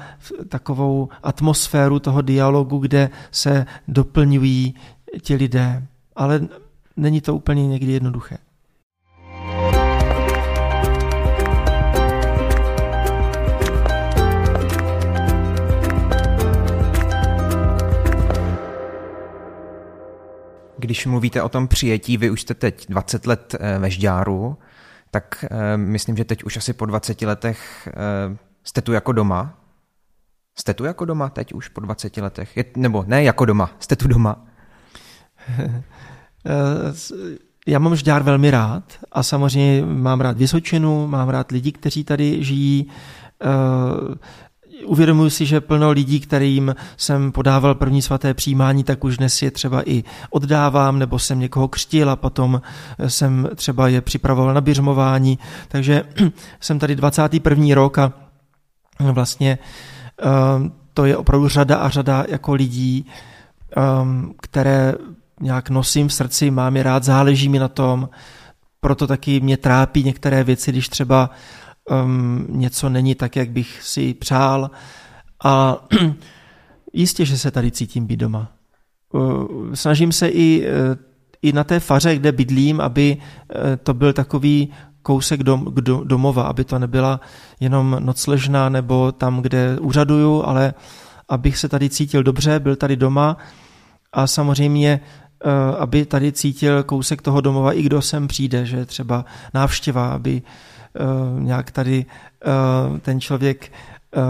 takovou atmosféru toho dialogu, kde se doplňují ti lidé. Ale není to úplně někdy jednoduché. Když mluvíte o tom přijetí, vy už jste teď 20 let eh, ve Žďáru, tak eh, myslím, že teď už asi po 20 letech eh, jste tu jako doma. Jste tu jako doma teď už po 20 letech? Je, nebo ne jako doma, jste tu doma? Já mám Žďár velmi rád a samozřejmě mám rád Vysočinu, mám rád lidi, kteří tady žijí uvědomuji si, že plno lidí, kterým jsem podával první svaté přijímání, tak už dnes je třeba i oddávám, nebo jsem někoho křtil a potom jsem třeba je připravoval na běžmování. Takže jsem tady 21. rok a vlastně ehm, to je opravdu řada a řada jako lidí, ehm, které nějak nosím v srdci, mám je rád, záleží mi na tom, proto taky mě trápí některé věci, když třeba um, něco není tak, jak bych si přál. A jistě, že se tady cítím být doma. Uh, snažím se i, uh, i na té faře, kde bydlím, aby uh, to byl takový kousek dom, do, domova, aby to nebyla jenom nocležná nebo tam, kde úřaduju, ale abych se tady cítil dobře, byl tady doma a samozřejmě aby tady cítil kousek toho domova i kdo sem přijde, že třeba návštěva, aby nějak tady uh, ten člověk uh,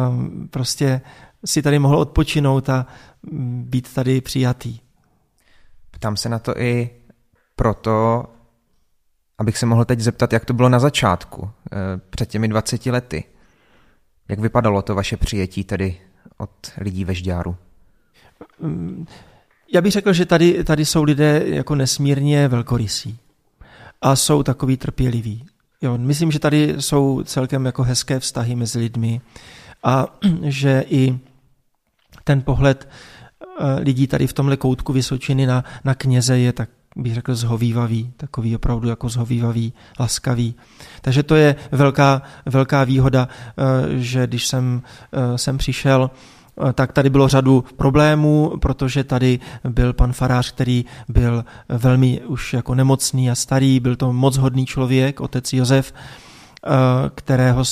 prostě si tady mohl odpočinout a mm, být tady přijatý. Ptám se na to i proto, abych se mohl teď zeptat, jak to bylo na začátku, před těmi 20 lety. Jak vypadalo to vaše přijetí tedy od lidí ve Žďáru? Mm, já bych řekl, že tady, tady jsou lidé jako nesmírně velkorysí a jsou takový trpěliví. Jo, myslím, že tady jsou celkem jako hezké vztahy mezi lidmi a že i ten pohled eh, lidí tady v tomhle koutku Vysočiny na, na kněze je tak bych řekl zhovývavý, takový opravdu jako zhovývavý, laskavý. Takže to je velká, velká výhoda, eh, že když jsem jsem přišel, Eh, tak tady bylo řadu problémů, protože tady byl pan farář, který byl velmi už jako nemocný a starý, byl to moc hodný člověk, otec Josef, eh, kterého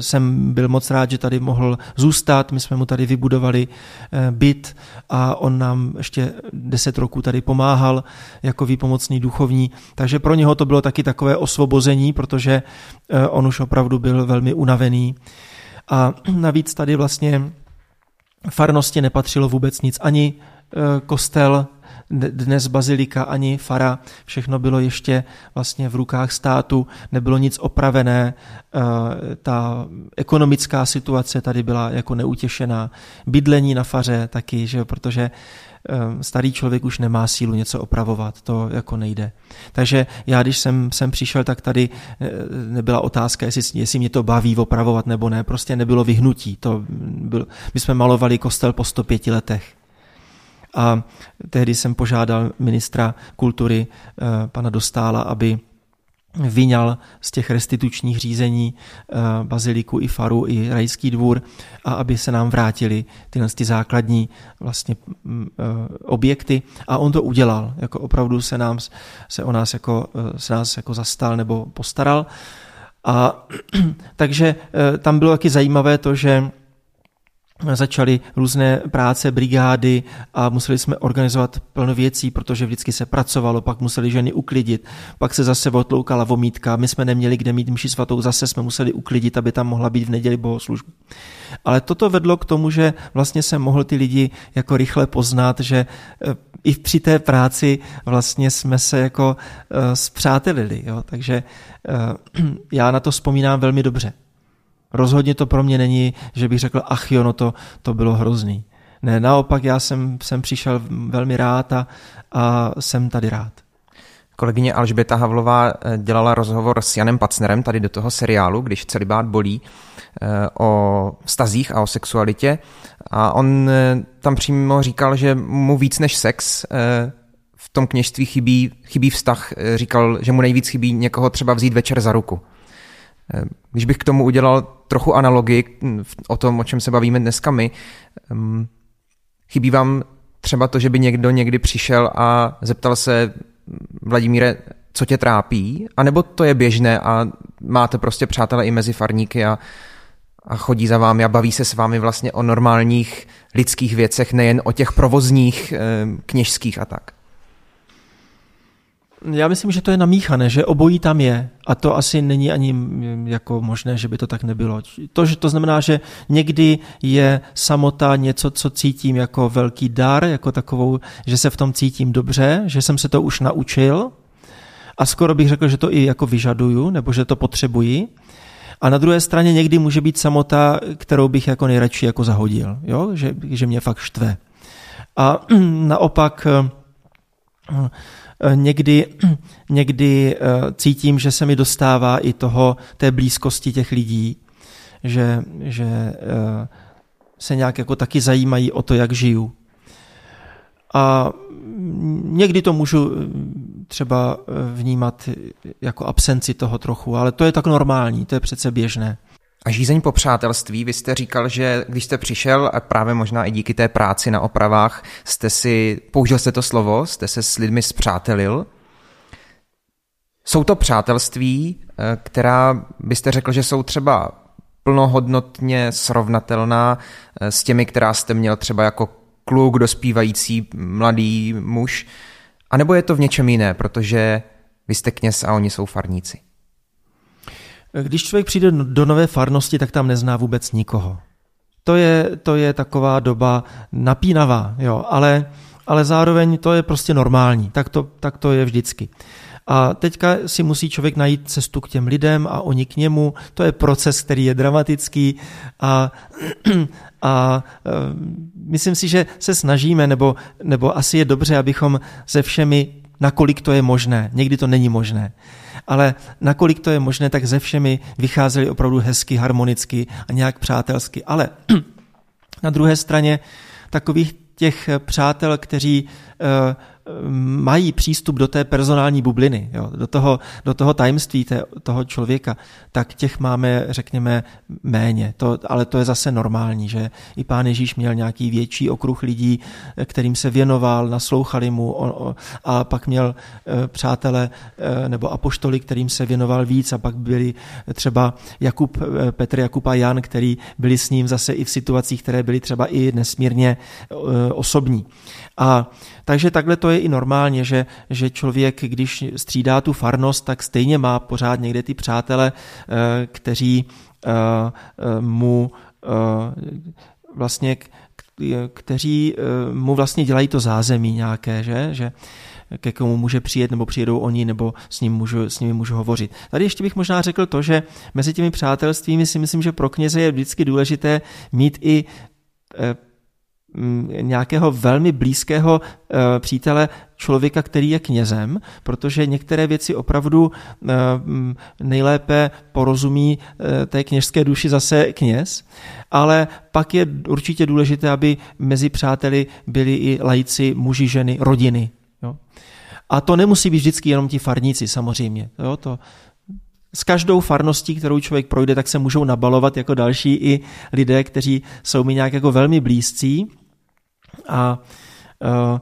jsem byl moc rád, že tady mohl zůstat. My jsme mu tady vybudovali eh, byt a on nám ještě deset roků tady pomáhal jako výpomocný duchovní. Takže pro něho to bylo taky takové osvobození, protože on už opravdu byl velmi unavený. A navíc tady vlastně farnosti nepatřilo vůbec nic, ani kostel, dnes bazilika, ani fara, všechno bylo ještě vlastně v rukách státu, nebylo nic opravené, e, ta ekonomická situace tady byla jako neutěšená, bydlení na faře taky, že jo, protože Ehm, starý člověk už nemá sílu něco opravovat, to jako nejde. Takže já, když jsem, jsem přišel, tak tady eh, nebyla otázka, jestli, jestli mě to baví opravovat nebo ne, prostě nebylo vyhnutí. To byl, my jsme malovali kostel po 105 letech. A tehdy jsem požádal ministra kultury, eh, pana Dostála, aby vyňal z těch restitučních řízení eh, baziliku i faru i rajský dvůr a aby se nám vrátili tyhle ty základní vlastně mm, eh, objekty. A on to udělal, jako opravdu se, nám, se o nás jako, se nás jako zastal nebo postaral. A takže tam bylo taky zajímavé to, že začaly různé práce, brigády a museli jsme organizovat plno věcí, protože vždycky se pracovalo, pak museli ženy uklidit, pak se zase otloukala vomítka, my jsme neměli kde mít mši svatou, zase jsme museli uklidit, aby tam mohla být v neděli bohoslužba. Ale toto vedlo k tomu, že vlastně se mohl ty lidi jako rychle poznat, že eh, i při té práci vlastně jsme se jako eh, zpřátelili. Jo? Takže eh, já na to vzpomínám velmi dobře. Rozhodně to pro mě není, že bych řekl, ach jo, no to, to bylo hrozný. Ne, naopak já jsem, jsem přišel velmi rád a, a jsem tady rád. Kolegyně Alžběta Havlová eh, dělala rozhovor s Janem Pacnerem tady do toho seriálu, když celibát bolí, eh, o vztazích a o sexualitě. A on eh, tam přímo říkal, že mu víc než sex v tom kněžství chybí, chybí vztah. Říkal, že mu nejvíc chybí někoho třeba vzít večer za ruku. Když bych k tomu udělal trochu analogii o tom, o čem se bavíme dneska my, chybí vám třeba to, že by někdo někdy přišel a zeptal se Vladimíre, co tě trápí? A nebo to je běžné a máte prostě přátelé i mezi farníky a, a chodí za vámi a baví se s vámi vlastně o normálních lidských věcech, nejen o těch provozních, kněžských a tak? Já myslím, že to je namíchané, že obojí tam je a to asi není ani mm, jako možné, že by to tak nebylo. To, že to znamená, že někdy je samota něco, co cítím jako velký dar, jako takovou, že se v tom cítím dobře, že jsem se to už naučil a skoro bych řekl, že to i jako vyžaduju, nebo že to potřebuji. A na druhé straně někdy může být samota, kterou bych jako nejradši jako zahodil, jo? Že, že mě fakt štve. A naopak Eh, někdy, někdy eh, cítím, že se mi dostává i toho, té blízkosti těch lidí, že, že eh, se nějak jako taky zajímají o to, jak žiju. A někdy to můžu třeba vnímat jako absenci toho trochu, ale to je tak normální, to je přece běžné. A žízeň po přátelství, vy jste říkal, že když jste přišel, a právě možná i díky té práci na opravách, jste si, použil jste to slovo, jste se s lidmi zpřátelil. Jsou to přátelství, eh, která byste řekl, že jsou třeba plnohodnotně srovnatelná eh, s těmi, která jste měl třeba jako kluk, dospívající mladý muž, anebo je to v něčem jiné, protože vy jste kněz a oni jsou farníci? Když člověk přijde do nové farnosti, tak tam nezná vůbec nikoho. To je, to je taková doba napínavá, jo, ale, ale zároveň to je prostě normální, tak to, tak to je vždycky. A teďka si musí člověk najít cestu k těm lidem a oni k němu. To je proces, který je dramatický a, a e, myslím si, že se snažíme, nebo, nebo asi je dobře, abychom se všemi, nakolik to je možné, někdy to není možné, ale nakolik to je možné, tak ze všemi vycházeli opravdu hezky, harmonicky a nějak přátelsky. Ale na druhé straně takových těch přátel, kteří uh, mají přístup do té personální bubliny, jo, do, toho, do toho tajemství té, toho člověka, tak těch máme, řekněme, méně. To, ale to je zase normální, že i pán Ježíš měl nějaký větší okruh lidí, kterým se věnoval, naslouchali mu on, on, a pak měl e, přátele e, nebo apoštoly, kterým se věnoval víc a pak byli třeba Jakub, Petr, Jakub a Jan, který byli s ním zase i v situacích, které byly třeba i nesmírně osobní. A takže takhle to je i normálně, že, že člověk, když střídá tu farnost, tak stejně má pořád někde ty přátele, eh, kteří eh, eh, mu vlastně kteří mu vlastně dělají to zázemí nějaké, že, že ke komu může přijet, nebo přijedou oni, nebo s, ním můžu, s nimi můžu hovořit. Tady ještě bych možná řekl to, že mezi těmi přátelstvími si myslím, že pro kněze je vždycky důležité mít i nějakého velmi blízkého eh, přítele, člověka, který je knězem, protože některé věci opravdu eh, mm, nejlépe porozumí eh, té kněžské duši zase kněz, ale pak je určitě důležité, aby mezi přáteli byli i lajci, muži, ženy, rodiny. Jo? A to nemusí být vždycky jenom ti farníci, samozřejmě. Jo, to, s každou farností, kterou člověk projde, tak se můžou nabalovat jako další i lidé, kteří jsou mi nějak jako velmi blízcí. A uh,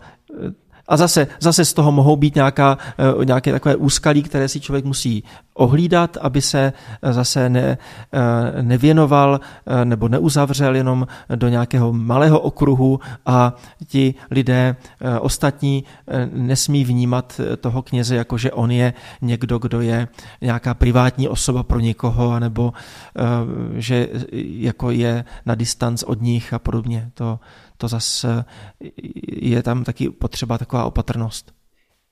a zase, zase z toho mohou být nějaká, eh, nějaké takové úskalí, které si člověk musí ohlídat, aby se eh, zase ne, eh, nevěnoval nebo neuzavřel jenom do nějakého malého okruhu a ti lidé ostatní nesmí vnímat toho kněze jako, že on je někdo, kdo je nějaká privátní osoba pro někoho, nebo že jako je na distanc od nich a podobně. To, to zase je tam taky potřeba taková opatrnost.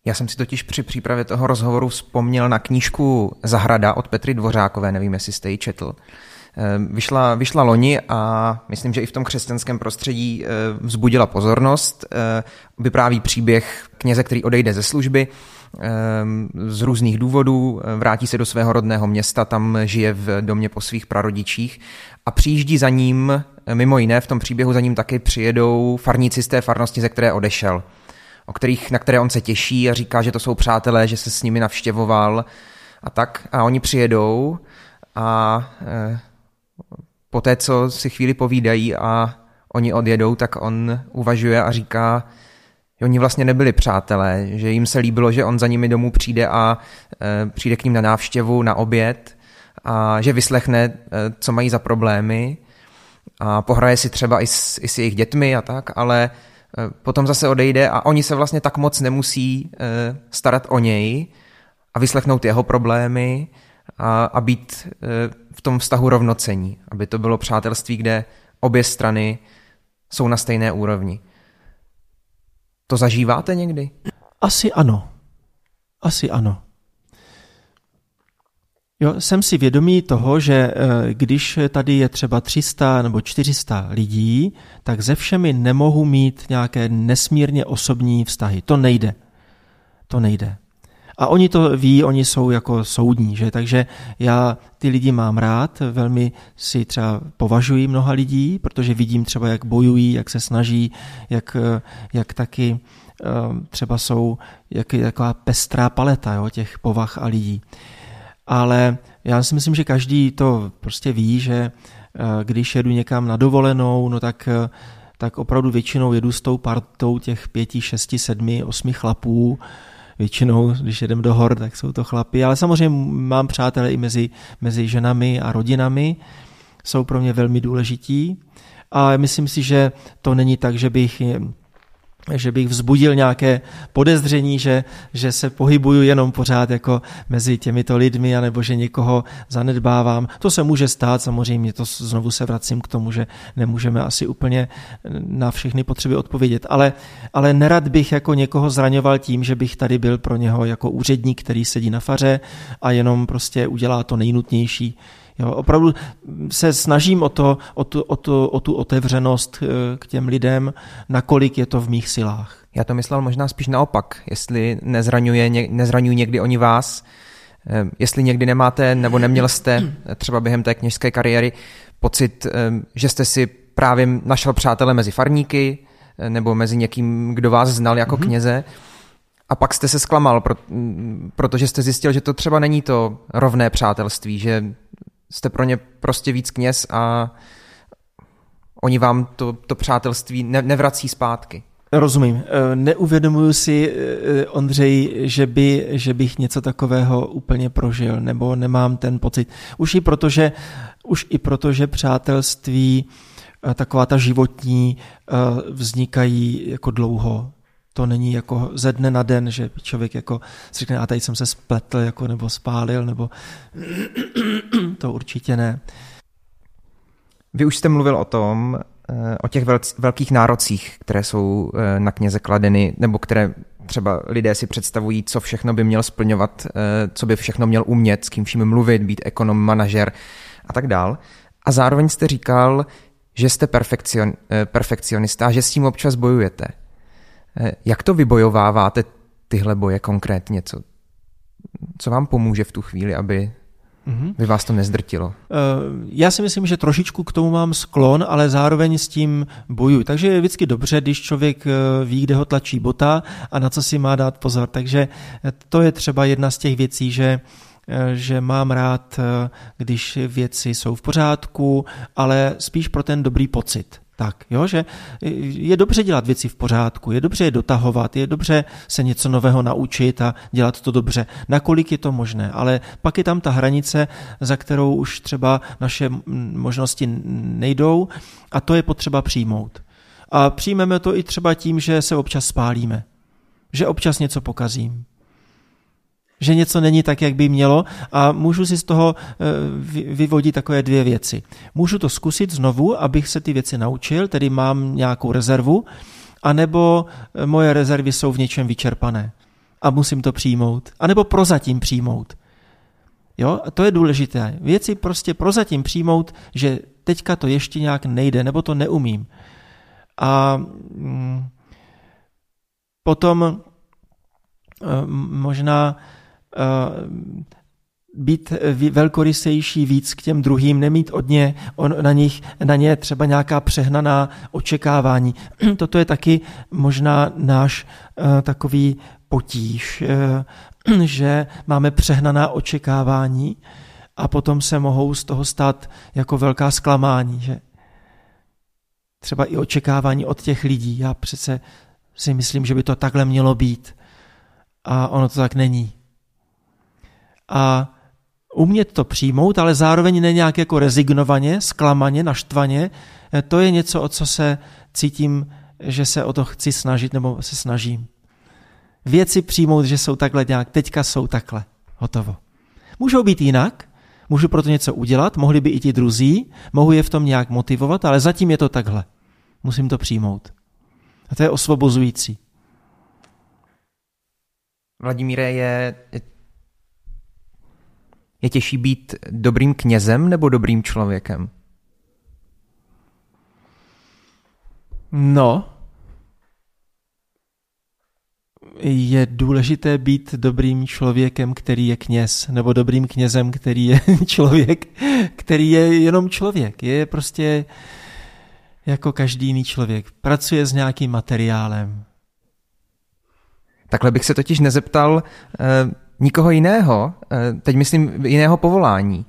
Já jsem si totiž při přípravě toho rozhovoru vzpomněl na knížku Zahrada od Petry Dvořákové, nevím, jestli jste ji četl. Ehm, vyšla, vyšla loni a myslím, že i v tom křesťanském prostředí ehm, vzbudila pozornost. Ehm, vypráví příběh kněze, který odejde ze služby z různých důvodů, vrátí se do svého rodného města, tam žije v domě po svých prarodičích a přijíždí za ním Mimo jiné v tom příběhu za ním taky přijedou farníci z té farnosti, ze které odešel, o kterých, na které on se těší a říká, že to jsou přátelé, že se s nimi navštěvoval a tak. A oni přijedou a e, po té, co si chvíli povídají a oni odjedou, tak on uvažuje a říká, že oni vlastně nebyli přátelé, že jim se líbilo, že on za nimi domů přijde a e, přijde k ním na návštěvu, na oběd a že vyslechne, e, co mají za problémy a pohraje si třeba i s, i s jejich dětmi a tak, ale e, potom zase odejde a oni se vlastně tak moc nemusí starat o něj a vyslechnout jeho problémy a, a být v tom vztahu rovnocení, aby to bylo přátelství, kde obě strany jsou na stejné úrovni. To zažíváte někdy? Asi ano. Asi ano. Jo, jsem si vědomý toho, že eh, když tady je třeba 300 nebo 400 lidí, tak ze všemi nemohu mít nějaké nesmírně osobní vztahy. To nejde. To nejde. A oni to ví, oni jsou jako soudní, že? Takže já ty lidi mám rád, velmi si třeba považuji mnoha lidí, protože vidím třeba, jak bojují, jak se snaží, jak, jak taky eh, třeba jsou, jak taková pestrá paleta jo, těch povah a lidí ale já si myslím, že každý to prostě ví, že eh, když jedu někam na dovolenou, no tak, eh, tak opravdu většinou jedu s tou partou těch pěti, šesti, sedmi, osmi chlapů, většinou, když jedem do hor, tak jsou to chlapy, ale samozřejmě mám přátelé i mezi, mezi ženami a rodinami, jsou pro mě velmi důležití. A myslím si, že to není tak, že bych že bych vzbudil nějaké podezření, že, že se pohybuju jenom pořád jako mezi těmito lidmi, anebo že někoho zanedbávám. To se může stát, samozřejmě to znovu se vracím k tomu, že nemůžeme asi úplně na všechny potřeby odpovědět, ale, ale nerad bych jako někoho zraňoval tím, že bych tady byl pro něho jako úředník, který sedí na faře a jenom prostě udělá to nejnutnější, Jo, opravdu se snažím o, to, o, tu, o, tu, o tu otevřenost eh, k těm lidem, nakolik je to v mých silách. Já to myslel možná spíš naopak, jestli nezraňuje, nezraňují někdy oni vás, eh, jestli někdy nemáte nebo neměl jste třeba během té kněžské kariéry pocit, eh, že jste si právě našel přátele mezi farníky nebo mezi někým, kdo vás znal jako mm-hmm. kněze a pak jste se zklamal, protože jste zjistil, že to třeba není to rovné přátelství, že jste pro ně prostě víc kněz a oni vám to, to přátelství ne, nevrací zpátky. Rozumím. E, neuvědomuji si, e, Ondřej, že, by, že bych něco takového úplně prožil, nebo nemám ten pocit. Už i proto, že, už i proto, že přátelství, e, taková ta životní, vznikají jako dlouho to není jako ze dne na den, že člověk jako si řekne, a tady jsem se spletl, jako, nebo spálil, nebo to určitě ne. Vy už jste mluvil o tom, eh, o těch velkých nárocích, které jsou eh, na kněze kladeny, nebo které třeba lidé si představují, co všechno by měl splňovat, eh, co by všechno měl umět, s kým vším mluvit, být ekonom, manažer a tak dál. A zároveň jste říkal, že jste perfekcion, perfekcionista a že s tím občas bojujete. Jak to vybojováváte tyhle boje konkrétně? Co, co vám pomůže v tu chvíli, aby Mm-hmm. Vy vás to nezdrtilo? Eh, já si myslím, že trošičku k tomu mám sklon, ale zároveň s tím bojuji. Takže je vždycky dobře, když člověk eh, ví, kde ho tlačí bota a na co si má dát pozor. Takže eh, to je třeba jedna z těch věcí, že že mám rád, když věci jsou v pořádku, ale spíš pro ten dobrý pocit tak, jo, že je dobře dělat věci v pořádku, je dobře je dotahovat, je dobře se něco nového naučit a dělat to dobře, nakolik je to možné, ale pak je tam ta hranice, za kterou už třeba naše možnosti nejdou a to je potřeba přijmout. A přijmeme to i třeba tím, že se občas spálíme, že občas něco pokazím, že něco není tak, jak by mělo a můžu si z toho eh, vyvodit takové dvě věci. Můžu to zkusit znovu, abych se ty věci naučil, tedy mám nějakou rezervu, anebo eh, moje rezervy jsou v něčem vyčerpané a musím to přijmout, anebo prozatím přijmout. Jo, to je důležité. Věci prostě prozatím přijmout, že teďka to ještě nějak nejde, nebo to neumím. A mm, potom eh, možná být velkorysejší víc k těm druhým, nemít od ně, on, na, nich, na ně třeba nějaká přehnaná očekávání. Toto je taky možná náš uh, takový potíž, uh, že máme přehnaná očekávání a potom se mohou z toho stát jako velká zklamání, že třeba i očekávání od těch lidí. Já přece si myslím, že by to takhle mělo být. A ono to tak není a umět to přijmout, ale zároveň ne nějak jako rezignovaně, zklamaně, naštvaně, eh, to je něco, o co se cítím, že se o to chci snažit nebo se snažím. Věci přijmout, že jsou takhle nějak, teďka jsou takhle, hotovo. Můžou být jinak, můžu proto něco udělat, mohli by i ti druzí, mohu je v tom nějak motivovat, ale zatím je to takhle. Musím to přijmout. A to je osvobozující. Vladimíre, je je těžší být dobrým knězem nebo dobrým člověkem? No, je důležité být dobrým člověkem, který je kněz, nebo dobrým knězem, který je člověk, který je jenom člověk. Je prostě jako každý jiný člověk. Pracuje s nějakým materiálem. Takhle bych se totiž nezeptal, eh, nikoho jiného, eh, teď myslím jiného povolání,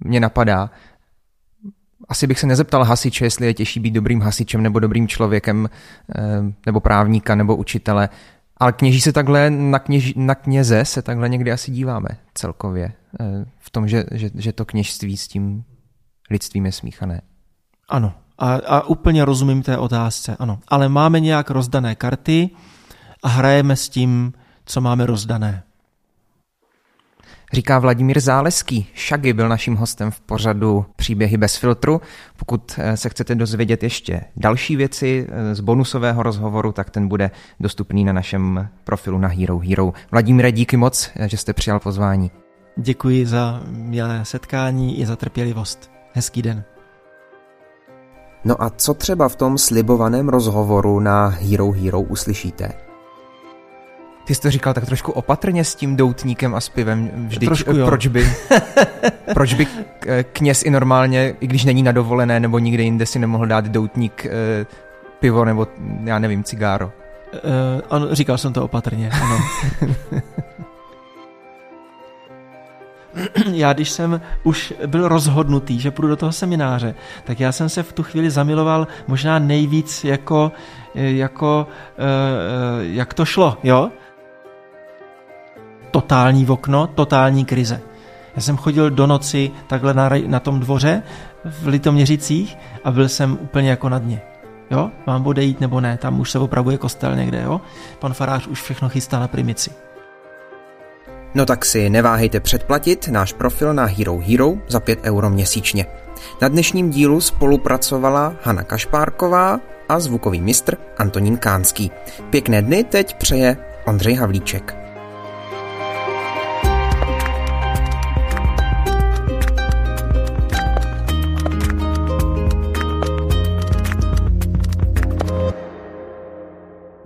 mě napadá. Asi bych se nezeptal hasiče, jestli je těžší být dobrým hasičem nebo dobrým člověkem, eh, nebo právníka, nebo učitele. Ale kněží se takhle, na, kněž, na kněze se takhle někdy asi díváme celkově. Eh, v tom, že, že, že to kněžství s tím lidstvím je smíchané. Ano. A, a úplně rozumím té otázce, ano. Ale máme nějak rozdané karty a hrajeme s tím co máme rozdané. Říká Vladimír Záleský. Šagy byl naším hostem v pořadu Příběhy bez filtru. Pokud eh, se chcete dozvědět ještě další věci eh, z bonusového rozhovoru, tak ten bude dostupný na našem profilu na Hero Hero. Vladimíre, díky moc, eh, že jste přijal pozvání. Děkuji za milé setkání i za trpělivost. Hezký den. No a co třeba v tom slibovaném rozhovoru na Hero Hero uslyšíte? Ty jsi to říkal tak trošku opatrně s tím doutníkem a s pivem. Vždyť, trošku, jo. proč by, proč by kněz i normálně, i když není na dovolené nebo nikde jinde si nemohl dát doutník eh, pivo nebo já nevím, cigáro? Uh, ano, říkal jsem to opatrně, ano. já když jsem už byl rozhodnutý, že půjdu do toho semináře, tak já jsem se v tu chvíli zamiloval možná nejvíc jako, jako jak to šlo, jo? Totální okno, totální krize. Já jsem chodil do noci takhle na, na tom dvoře v Litoměřicích a byl jsem úplně jako na dně. Jo, mám odejít nebo ne, tam už se opravuje kostel někde, jo. Pan farář už všechno chystá na primici. No tak si neváhejte předplatit náš profil na Hero Hero za 5 euro měsíčně. Na dnešním dílu spolupracovala Hana Kašpárková a zvukový mistr Antonín Kánský. Pěkné dny teď přeje Ondřej Havlíček.